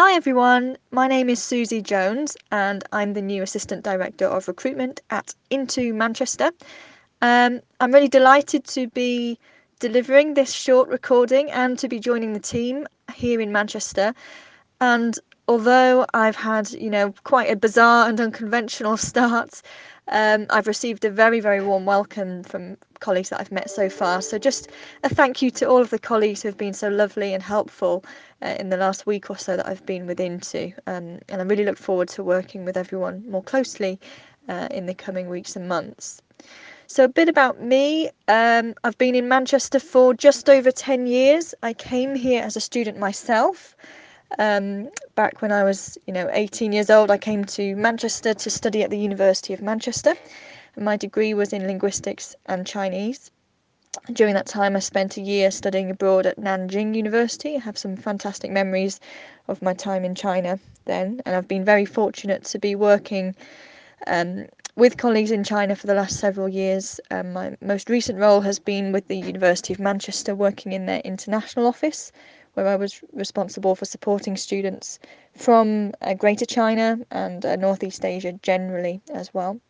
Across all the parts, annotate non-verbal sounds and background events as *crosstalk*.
Hi everyone, my name is Susie Jones and I'm the new Assistant Director of Recruitment at Into Manchester. Um, I'm really delighted to be delivering this short recording and to be joining the team here in Manchester. And although I've had, you know, quite a bizarre and unconventional *laughs* start, um, I've received a very, very warm welcome from colleagues that I've met so far. So, just a thank you to all of the colleagues who have been so lovely and helpful uh, in the last week or so that I've been with Into. Um, and I really look forward to working with everyone more closely uh, in the coming weeks and months. So, a bit about me. Um, I've been in Manchester for just over 10 years. I came here as a student myself. Um, back when I was, you know, 18 years old, I came to Manchester to study at the University of Manchester. My degree was in linguistics and Chinese. During that time, I spent a year studying abroad at Nanjing University. I have some fantastic memories of my time in China then, and I've been very fortunate to be working um, with colleagues in China for the last several years. Um, my most recent role has been with the University of Manchester, working in their international office, where I was responsible for supporting students from uh, Greater China and uh, Northeast Asia generally as well.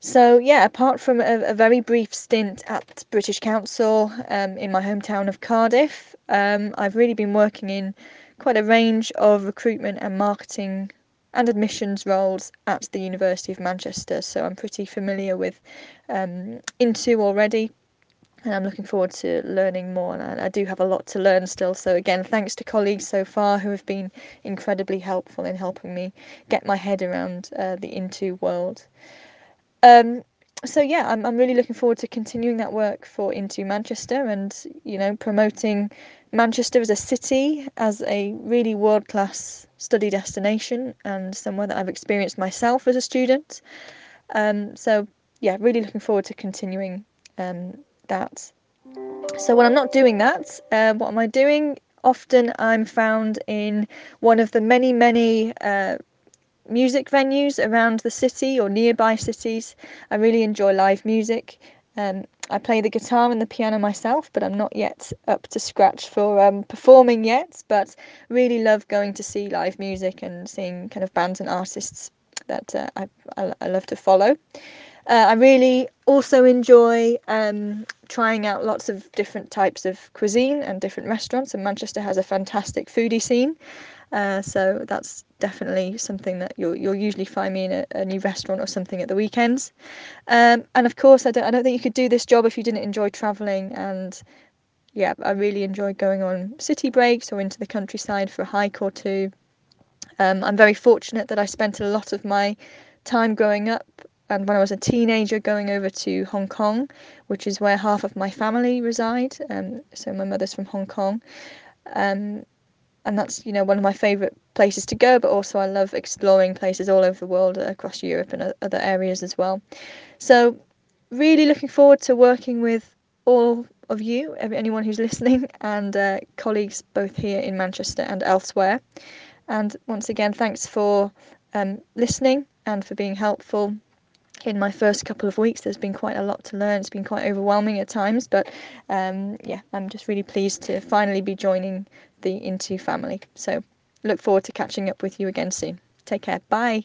So, yeah, apart from a, a very brief stint at British Council um, in my hometown of Cardiff, um, I've really been working in quite a range of recruitment and marketing and admissions roles at the University of Manchester. So, I'm pretty familiar with um, Into already and I'm looking forward to learning more. And I, I, do have a lot to learn still. So, again, thanks to colleagues so far who have been incredibly helpful in helping me get my head around uh, the Into world. Um, so yeah, I'm I'm really looking forward to continuing that work for Into Manchester and you know promoting Manchester as a city as a really world class study destination and somewhere that I've experienced myself as a student. Um, so yeah, really looking forward to continuing um, that. So when I'm not doing that, uh, what am I doing? Often I'm found in one of the many many uh, music venues around the city or nearby cities. I really enjoy live music. Um, I play the guitar and the piano myself, but I'm not yet up to scratch for um, performing yet. But really love going to see live music and seeing kind of bands and artists that uh, I, I, I, love to follow. Uh, I really also enjoy um, trying out lots of different types of cuisine and different restaurants, and Manchester has a fantastic foodie scene. Uh, so that's definitely something that you'll you'll usually find me in a, a new restaurant or something at the weekends. Um, and of course, I don't I don't think you could do this job if you didn't enjoy traveling. And yeah, I really enjoy going on city breaks or into the countryside for a hike or two. Um, I'm very fortunate that I spent a lot of my time growing up and when I was a teenager going over to Hong Kong, which is where half of my family reside. Um, so my mother's from Hong Kong. Um, and that's you know one of my favorite places to go but also I love exploring places all over the world uh, across Europe and other areas as well so really looking forward to working with all of you anyone who's listening *laughs* and uh, colleagues both here in Manchester and elsewhere and once again thanks for um, listening and for being helpful in my first couple of weeks there's been quite a lot to learn. It's been quite overwhelming at times but um, yeah i'm just really pleased to finally be joining the into family. So look forward to catching up with you again soon. Take care. Bye